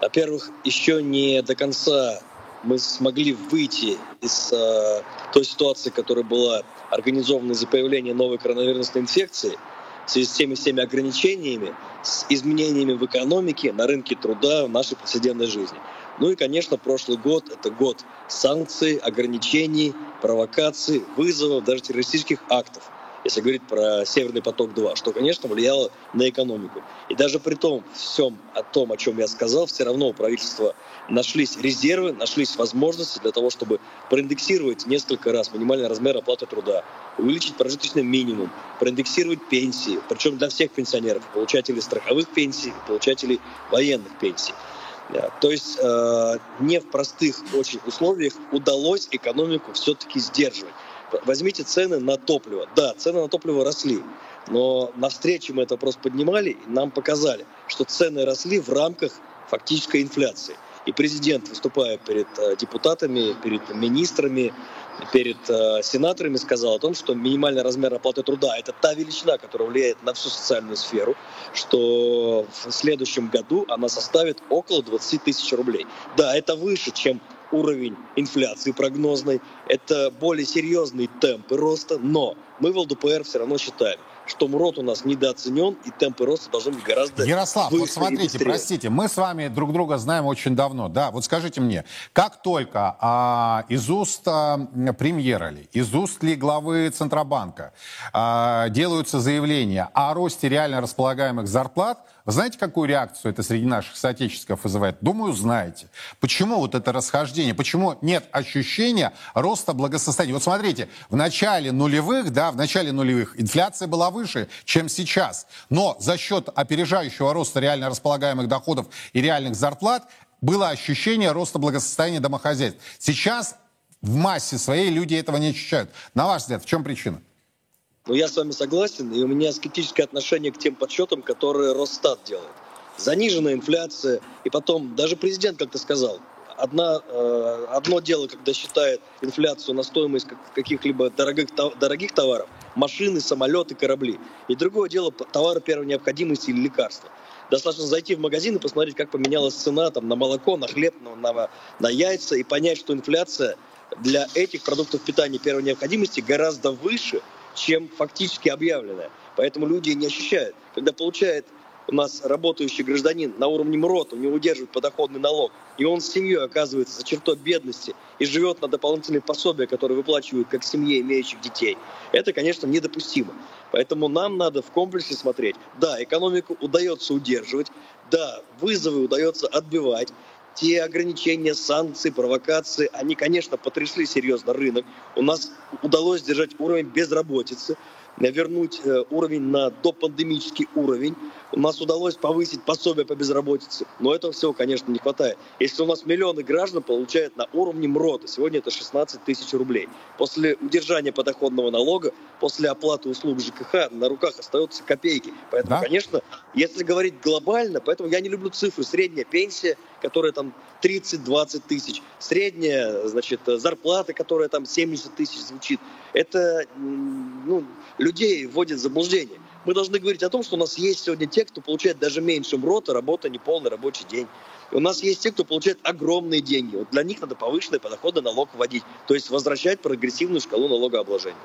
Во-первых, еще не до конца мы смогли выйти из э, той ситуации, которая была организована из-за появления новой коронавирусной инфекции, в связи с теми всеми ограничениями, с изменениями в экономике, на рынке труда, в нашей повседневной жизни. Ну и, конечно, прошлый год – это год санкций, ограничений, провокаций, вызовов, даже террористических актов если говорить про «Северный поток-2», что, конечно, влияло на экономику. И даже при том всем о том, о чем я сказал, все равно у правительства нашлись резервы, нашлись возможности для того, чтобы проиндексировать несколько раз минимальный размер оплаты труда, увеличить прожиточный минимум, проиндексировать пенсии, причем для всех пенсионеров, получателей страховых пенсий, получателей военных пенсий. Да, То есть э, не в простых очень условиях удалось экономику все-таки сдерживать. Возьмите цены на топливо. Да, цены на топливо росли, но на встрече мы это просто поднимали, и нам показали, что цены росли в рамках фактической инфляции. И президент, выступая перед э, депутатами, перед министрами, перед э, сенаторами, сказал о том, что минимальный размер оплаты труда – это та величина, которая влияет на всю социальную сферу, что в следующем году она составит около 20 тысяч рублей. Да, это выше, чем уровень инфляции прогнозной, это более серьезные темпы роста, но мы в ЛДПР все равно считаем, что МРОТ у нас недооценен, и темпы роста должны быть гораздо Ярослав, выше вот смотрите, простите, мы с вами друг друга знаем очень давно. Да, вот скажите мне, как только а, из уст а, премьера ли, из уст ли главы Центробанка а, делаются заявления о росте реально располагаемых зарплат, вы знаете, какую реакцию это среди наших соотечественников вызывает? Думаю, знаете. Почему вот это расхождение? Почему нет ощущения роста благосостояния? Вот смотрите, в начале нулевых, да, в начале нулевых инфляция была выше, чем сейчас. Но за счет опережающего роста реально располагаемых доходов и реальных зарплат было ощущение роста благосостояния домохозяйств. Сейчас в массе своей люди этого не ощущают. На ваш взгляд, в чем причина? Но я с вами согласен, и у меня скептическое отношение к тем подсчетам, которые Росстат делает. Заниженная инфляция, и потом, даже президент как-то сказал, одна, э, одно дело, когда считает инфляцию на стоимость каких-либо дорогих, дорогих товаров, машины, самолеты, корабли. И другое дело товары первой необходимости или лекарства. Достаточно зайти в магазин и посмотреть, как поменялась цена там, на молоко, на хлеб, на, на, на яйца, и понять, что инфляция для этих продуктов питания первой необходимости гораздо выше, чем фактически объявленное. Поэтому люди не ощущают. Когда получает у нас работающий гражданин на уровне МРОТ, у него удерживают подоходный налог, и он с семьей оказывается за чертой бедности и живет на дополнительные пособия, которые выплачивают как семье, имеющих детей, это, конечно, недопустимо. Поэтому нам надо в комплексе смотреть. Да, экономику удается удерживать, да, вызовы удается отбивать, те ограничения, санкции, провокации, они, конечно, потрясли серьезно рынок. У нас удалось держать уровень безработицы вернуть э, уровень на допандемический уровень. У нас удалось повысить пособие по безработице, но этого всего, конечно, не хватает. Если у нас миллионы граждан получают на уровне МРОТа, сегодня это 16 тысяч рублей. После удержания подоходного налога, после оплаты услуг ЖКХ на руках остаются копейки. Поэтому, да? конечно, если говорить глобально, поэтому я не люблю цифры. Средняя пенсия, которая там 30-20 тысяч, средняя, значит, зарплата, которая там 70 тысяч звучит, это, ну, людей вводит в заблуждение. Мы должны говорить о том, что у нас есть сегодня те, кто получает даже меньше МРОТа, работа не полный рабочий день. И у нас есть те, кто получает огромные деньги. Вот для них надо повышенный подоходный налог вводить, то есть возвращать прогрессивную шкалу налогообложения.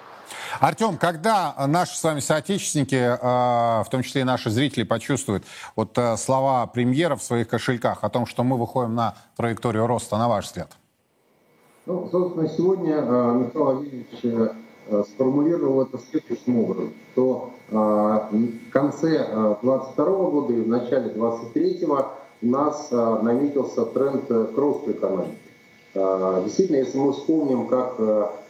Артем, когда наши с вами соотечественники, а, в том числе и наши зрители, почувствуют вот э, слова премьера в своих кошельках о том, что мы выходим на траекторию роста, на ваш взгляд? Ну, собственно, сегодня э, Михаил Владимирович сформулировал это следующим образом, что э, в конце 2022 э, года и в начале 2023 у нас наметился тренд к росту экономики. Действительно, если мы вспомним, как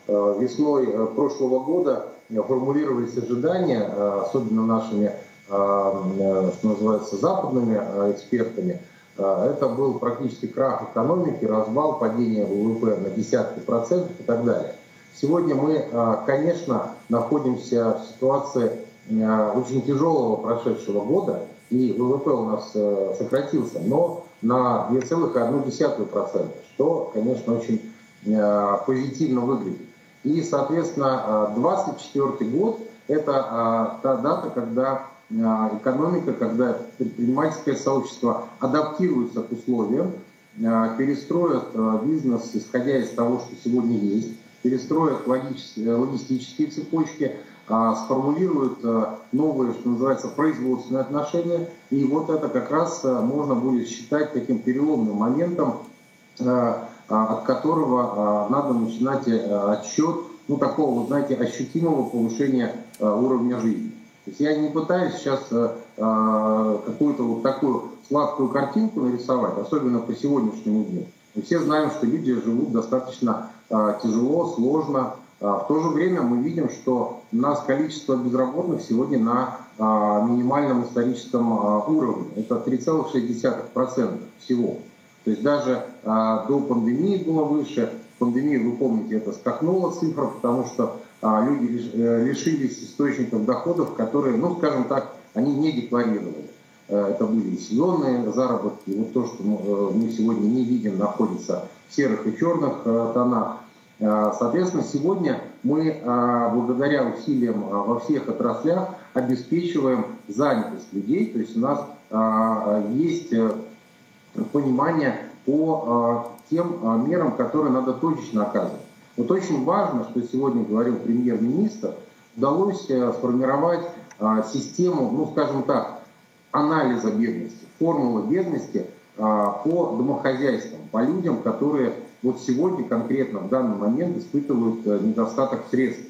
весной прошлого года формулировались ожидания, особенно нашими, что называется, западными экспертами, это был практически крах экономики, развал, падение ВВП на десятки процентов и так далее. Сегодня мы, а, конечно, находимся в ситуации а, очень тяжелого прошедшего года, и ВВП у нас э, сократился, но на 2,1%, что, конечно, очень а, позитивно выглядит. И, соответственно, 2024 год – это та дата, когда экономика, когда предпринимательское сообщество адаптируется к условиям, перестроят бизнес, исходя из того, что сегодня есть, перестроят э, логистические цепочки, а, сформулируют э, новые, что называется, производственные отношения. И вот это как раз э, можно будет считать таким переломным моментом, а, от которого надо начинать отсчет ну, такого, знаете, ощутимого повышения уровня жизни. То есть я не пытаюсь сейчас какую-то вот такую сладкую картинку нарисовать, особенно по сегодняшнему дню. Мы все знаем, что люди живут достаточно а, тяжело, сложно. А, в то же время мы видим, что у нас количество безработных сегодня на а, минимальном историческом уровне. Это 3,6% всего. То есть даже до пандемии было выше. В пандемии, вы помните, это скакнула цифра, потому что люди э, лишились источников доходов, которые, ну, скажем так, они не декларировали. Э, это были сезонные заработки. Вот то, что э, мы сегодня не видим, находится в серых и черных э, тонах. Соответственно, сегодня мы благодаря усилиям во всех отраслях обеспечиваем занятость людей. То есть у нас есть понимание по тем мерам, которые надо точечно оказывать. Вот очень важно, что сегодня говорил премьер-министр, удалось сформировать систему, ну, скажем так, анализа бедности, формулы бедности по домохозяйствам, по людям, которые вот сегодня конкретно в данный момент испытывают недостаток средств.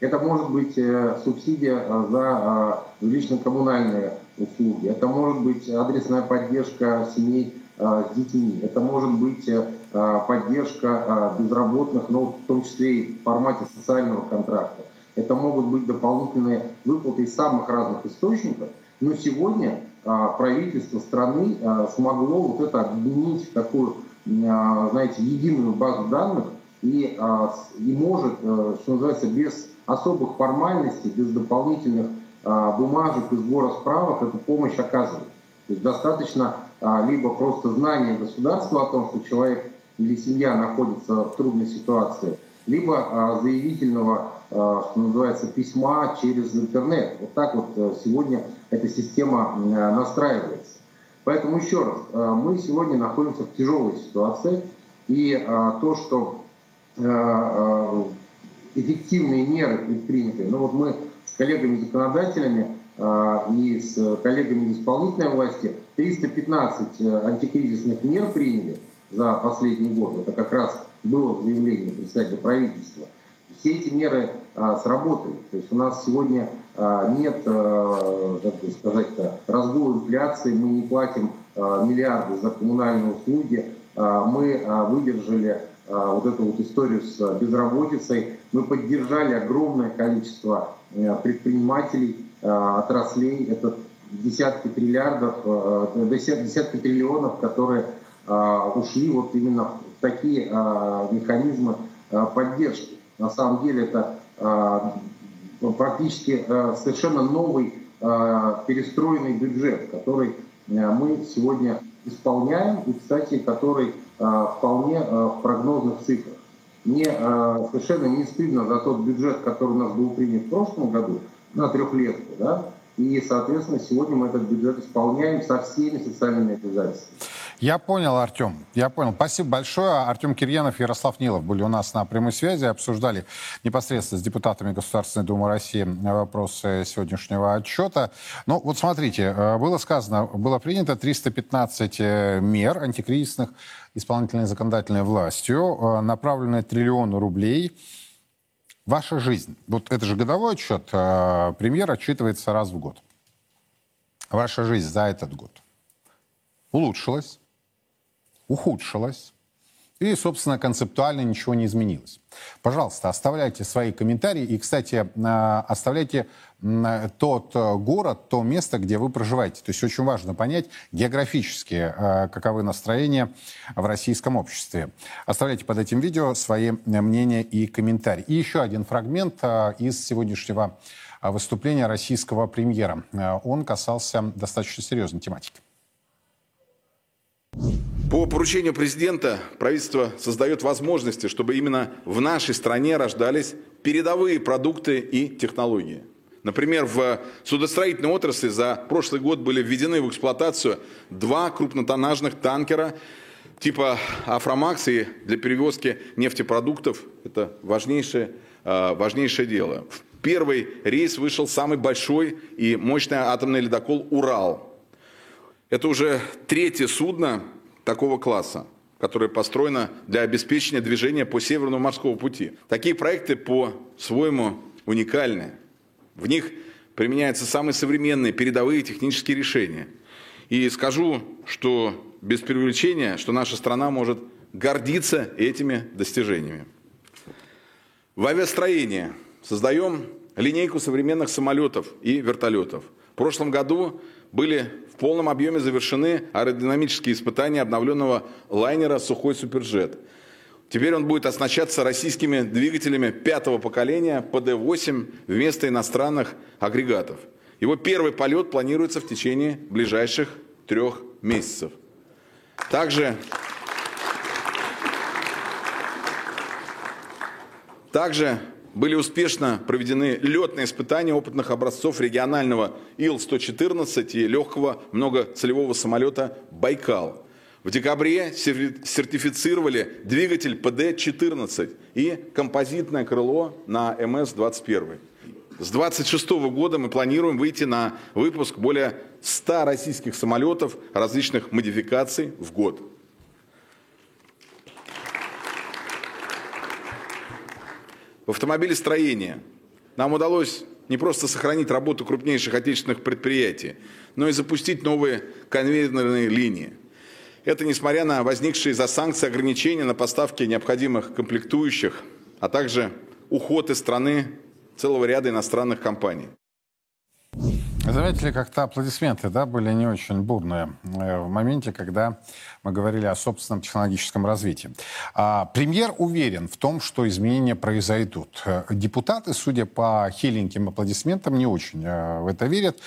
Это может быть субсидия за жилищно-коммунальные услуги, это может быть адресная поддержка семей с детьми, это может быть поддержка безработных, но в том числе и в формате социального контракта. Это могут быть дополнительные выплаты из самых разных источников. Но сегодня правительство страны смогло вот это объединить в такую, знаете, единую базу данных и, и может, что называется, без особых формальностей, без дополнительных бумажек и сбора справок эту помощь оказывать. То есть достаточно либо просто знания государства о том, что человек или семья находится в трудной ситуации, либо заявительного, что называется, письма через интернет. Вот так вот сегодня эта система настраивается. Поэтому еще раз, мы сегодня находимся в тяжелой ситуации, и то, что эффективные меры предприняты, ну вот мы с коллегами-законодателями и с коллегами исполнительной власти 315 антикризисных мер приняли за последний год. Это как раз было в заявлении представителя правительства. Все эти меры а, сработали. То есть у нас сегодня а, нет, а, как бы сказать, разгула инфляции, мы не платим а, миллиарды за коммунальные услуги, мы выдержали вот эту вот историю с безработицей, мы поддержали огромное количество а, предпринимателей, отраслей, это десятки триллиардов, а, десятки триллионов, которые ушли вот именно такие а, механизмы а, поддержки. На самом деле это практически совершенно новый перестроенный бюджет, который мы сегодня исполняем и, кстати, который вполне в прогнозных цифрах. Мне совершенно не стыдно за тот бюджет, который у нас был принят в прошлом году на трехлетку, да, и, соответственно, сегодня мы этот бюджет исполняем со всеми социальными обязательствами. Я понял, Артем. Я понял. Спасибо большое. Артем Кирьянов и Ярослав Нилов были у нас на прямой связи, обсуждали непосредственно с депутатами Государственной Думы России вопросы сегодняшнего отчета. Ну, вот смотрите, э, было сказано, было принято 315 э, мер антикризисных исполнительной законодательной властью, э, направленные триллионы рублей. Ваша жизнь. Вот это же годовой отчет. Премьер отчитывается раз в год. Ваша жизнь за этот год улучшилась, ухудшилась. И, собственно, концептуально ничего не изменилось. Пожалуйста, оставляйте свои комментарии. И, кстати, а, оставляйте тот э, город, то место, где вы проживаете. То есть очень важно понять географически, э, каковы настроения в российском обществе. Оставляйте под этим видео свои мнения и комментарии. И еще один фрагмент э, из сегодняшнего выступления российского премьера. Он касался достаточно серьезной тематики. По поручению президента правительство создает возможности, чтобы именно в нашей стране рождались передовые продукты и технологии. Например, в судостроительной отрасли за прошлый год были введены в эксплуатацию два крупнотоннажных танкера типа «Aframax» и для перевозки нефтепродуктов. Это важнейшее, а, важнейшее дело. В первый рейс вышел самый большой и мощный атомный ледокол «Урал». Это уже третье судно, такого класса, которое построено для обеспечения движения по Северному морскому пути. Такие проекты по-своему уникальны. В них применяются самые современные передовые технические решения. И скажу, что без преувеличения, что наша страна может гордиться этими достижениями. В авиастроении создаем линейку современных самолетов и вертолетов. В прошлом году были в полном объеме завершены аэродинамические испытания обновленного лайнера «Сухой Суперджет». Теперь он будет оснащаться российскими двигателями пятого поколения ПД-8 вместо иностранных агрегатов. Его первый полет планируется в течение ближайших трех месяцев. Также, также были успешно проведены летные испытания опытных образцов регионального Ил-114 и легкого многоцелевого самолета «Байкал». В декабре сертифицировали двигатель ПД-14 и композитное крыло на МС-21. С 2026 года мы планируем выйти на выпуск более 100 российских самолетов различных модификаций в год. В автомобилестроении нам удалось не просто сохранить работу крупнейших отечественных предприятий, но и запустить новые конвейерные линии. Это несмотря на возникшие из-за санкций ограничения на поставки необходимых комплектующих, а также уход из страны целого ряда иностранных компаний. Заметили, как-то аплодисменты да, были не очень бурные э, в моменте, когда мы говорили о собственном технологическом развитии. А, премьер уверен в том, что изменения произойдут. Э, депутаты, судя по хиленьким аплодисментам, не очень э, в это верят.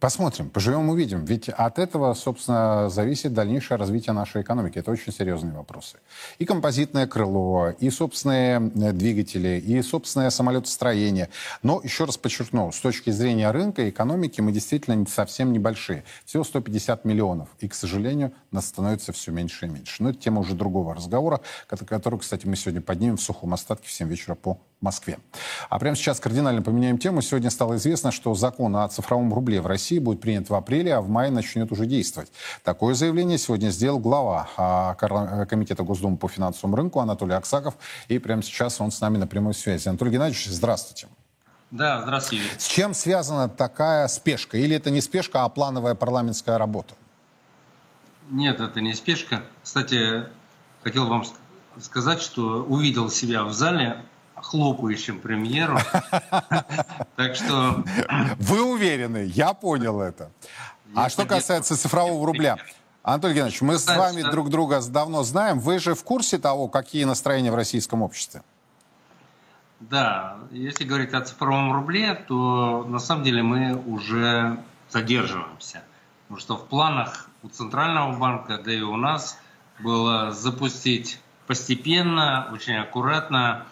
Посмотрим, поживем, увидим. Ведь от этого, собственно, зависит дальнейшее развитие нашей экономики. Это очень серьезные вопросы. И композитное крыло, и собственные э, двигатели, и собственное самолетостроение. Но, еще раз подчеркну, с точки зрения рынка и экономики мы действительно совсем небольшие. Всего 150 миллионов. И, к сожалению, нас становится все меньше и меньше. Но это тема уже другого разговора, который, кстати, мы сегодня поднимем в сухом остатке в 7 вечера по Москве. А прямо сейчас кардинально поменяем тему. Сегодня стало известно, что закон о цифровом рубле в России будет принят в апреле, а в мае начнет уже действовать. Такое заявление сегодня сделал глава а, Комитета Госдумы по финансовому рынку Анатолий Аксаков. И прямо сейчас он с нами на прямой связи. Анатолий Геннадьевич, здравствуйте. Да, здравствуйте. С чем связана такая спешка? Или это не спешка, а плановая парламентская работа? Нет, это не спешка. Кстати, хотел вам сказать, что увидел себя в зале хлопающим премьеру. *laughs* Так что... Вы уверены, я понял это. А что касается цифрового рубля, Анатолий Геннадьевич, мы с вами друг друга давно знаем. Вы же в курсе того, какие настроения в российском обществе? Да, если говорить о цифровом рубле, то на самом деле мы уже задерживаемся. Потому что в планах у Центрального банка, да и у нас, было запустить постепенно, очень аккуратно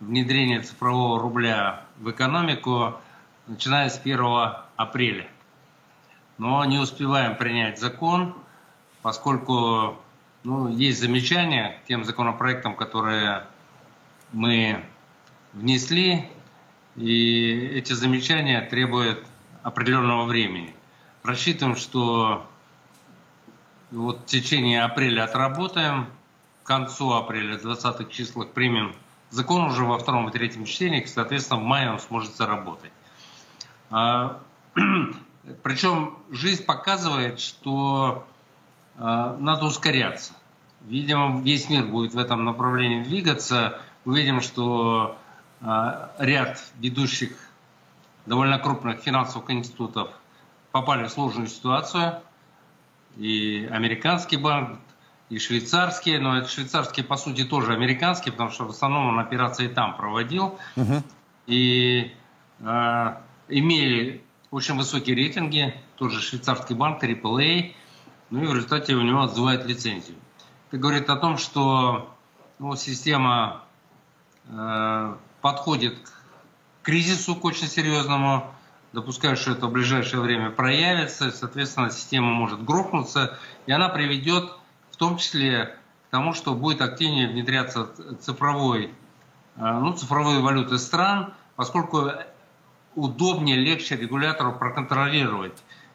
внедрение цифрового рубля в экономику, начиная с 1 апреля. Но не успеваем принять закон, поскольку ну, есть замечания к тем законопроектам, которые мы внесли, и эти замечания требуют определенного времени. Рассчитываем, что вот в течение апреля отработаем, к концу апреля, 20-х числах примем Закон уже во втором и третьем чтении, соответственно, в мае он сможет заработать. А, *clears throat* причем жизнь показывает, что а, надо ускоряться. Видимо, весь мир будет в этом направлении двигаться. Увидим, что а, ряд ведущих довольно крупных финансовых институтов попали в сложную ситуацию. И американский банк, и швейцарские, но это швейцарские, по сути, тоже американские, потому что в основном он операции там проводил. Угу. И э, имели очень высокие рейтинги, тоже швейцарский банк, AAA, ну и в результате у него отзывают лицензию. Это говорит о том, что ну, система э, подходит к кризису, к очень серьезному, допускаю, что это в ближайшее время проявится, соответственно, система может грохнуться, и она приведет том числе к тому, что будет активнее внедряться цифровой, э, ну, цифровые валюты стран, поскольку удобнее, легче регулятору проконтролировать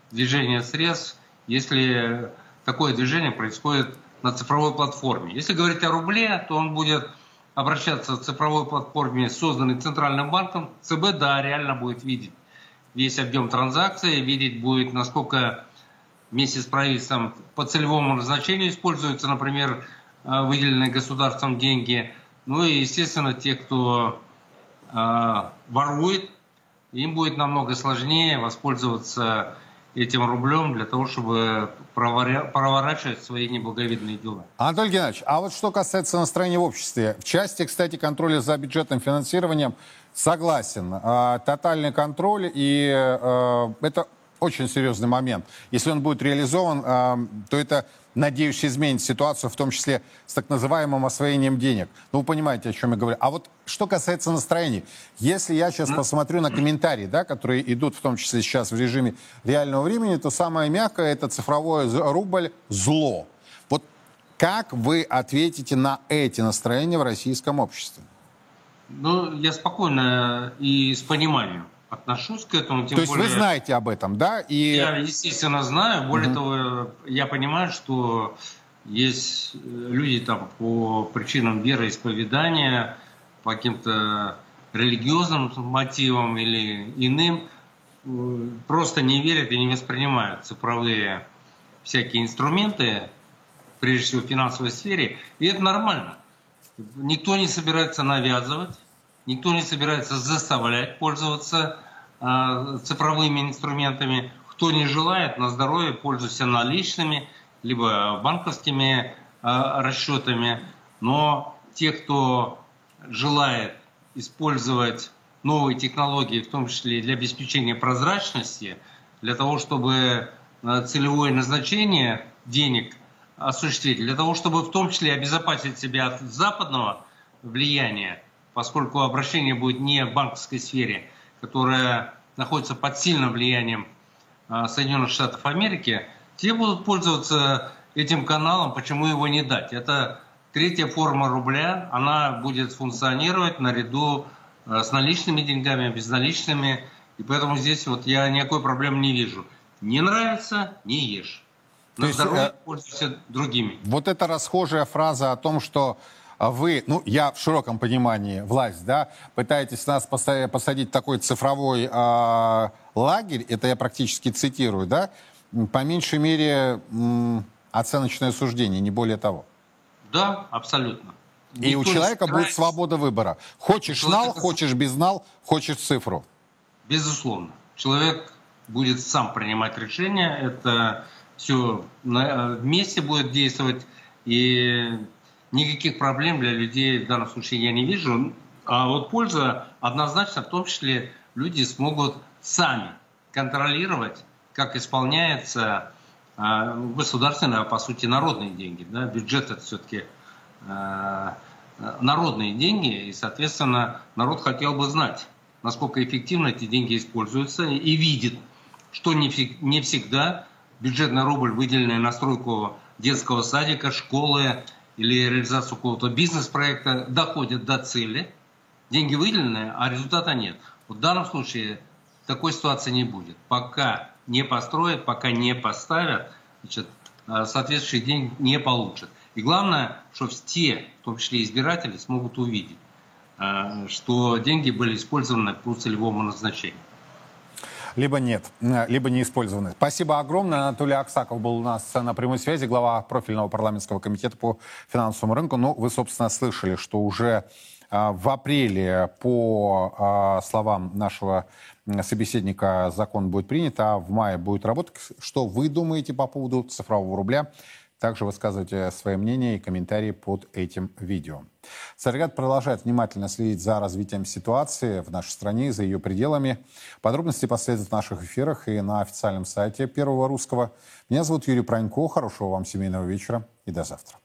движение средств, если такое движение происходит на цифровой платформе. Если говорить о рубле, то он будет обращаться к цифровой платформе, созданной Центральным банком. ЦБ, да, реально будет видеть весь объем транзакций, видеть будет, насколько вместе с правительством по целевому назначению используются, например, э, выделенные государством деньги. Ну и, естественно, те, кто э, ворует, им будет намного сложнее воспользоваться этим рублем для того, чтобы проворачивать свои неблаговидные дела. Анатолий Геннадьевич, а вот что касается настроения в обществе. В части, кстати, контроля за бюджетным финансированием согласен. А, тотальный контроль, и э, это очень серьезный момент. Если он будет реализован, э, то это, надеюсь, изменит ситуацию, в том числе с так называемым освоением денег. Ну, вы понимаете, о чем я говорю. А вот что касается настроений. Если я сейчас посмотрю на комментарии, да, которые идут в том числе сейчас в режиме реального времени, то самое мягкое – это цифровой рубль «зло». Вот как вы ответите на эти настроения в российском обществе? Ну, я спокойно и с пониманием отношусь к этому. Тем То есть более, вы знаете об этом, да? И... Я, естественно, знаю. Более угу. того, я понимаю, что есть люди там по причинам вероисповедания, по каким-то религиозным мотивам или иным, просто не верят и не воспринимают цифровые всякие инструменты, прежде всего в финансовой сфере. И это нормально. Никто не собирается навязывать, никто не собирается заставлять пользоваться э, цифровыми инструментами. Кто не желает, на здоровье пользуйся наличными, либо банковскими э, расчетами. Но те, кто желает использовать новые технологии, в том числе для обеспечения прозрачности, для того, чтобы э, целевое назначение денег осуществить, для того, чтобы в том числе обезопасить себя от западного влияния, поскольку обращение будет не в банковской сфере, которая находится под сильным влиянием э, Соединенных Штатов Америки, те будут пользоваться этим каналом, почему его не дать. Это третья форма рубля, она будет функционировать наряду Э, с наличными деньгами, безналичными. И поэтому здесь вот я никакой проблемы не вижу. Не нравится – не ешь. На есть, здоровье э, пользуйся другими. Вот эта расхожая фраза о том, что вы, ну, я в широком понимании, власть, да, пытаетесь нас посадить в такой цифровой э, лагерь, это я практически цитирую, да, по меньшей мере оценочное суждение, не более того. Да, абсолютно. И у человека будет свобода выбора. Хочешь знал, хочешь без знал, хочешь цифру. Безусловно. Человек будет сам принимать решения. Это все вместе будет действовать. И никаких проблем для людей в данном случае я не вижу. А вот польза однозначно, в том числе люди смогут сами контролировать, как исполняется а, государственные, а по сути народные деньги. Да? Бюджет это все-таки а, народные деньги, и, соответственно, народ хотел бы знать, насколько эффективно эти деньги используются, и видит, что не, не всегда бюджетный рубль, выделенный на стройку детского садика, школы или реализацию какого-то бизнес-проекта, доходит до цели. Деньги выделены, а результата нет. В данном случае такой ситуации не будет. Пока не построят, пока не поставят, значит, э, соответствующий день не получат. И главное, что те, в том числе избиратели, смогут увидеть, э, что деньги были использованы по целевому назначению. Либо нет, э, либо не использованы. Спасибо огромное. Анатолий Аксаков был у нас на прямой связи, глава профильного парламентского комитета по финансовому рынку. Ну, вы, собственно, слышали, что уже э, в апреле, по словам нашего собеседника, закон будет принят, а в мае будет работать. Что вы думаете по поводу цифрового рубля? Также высказывайте свои мнения и комментарии под этим видео. Царьград продолжает внимательно следить за развитием ситуации в нашей стране и за ее пределами. Подробности последуют в наших эфирах и на официальном сайте Первого Русского. Меня зовут Юрий Пронько. Хорошего вам семейного вечера и до завтра.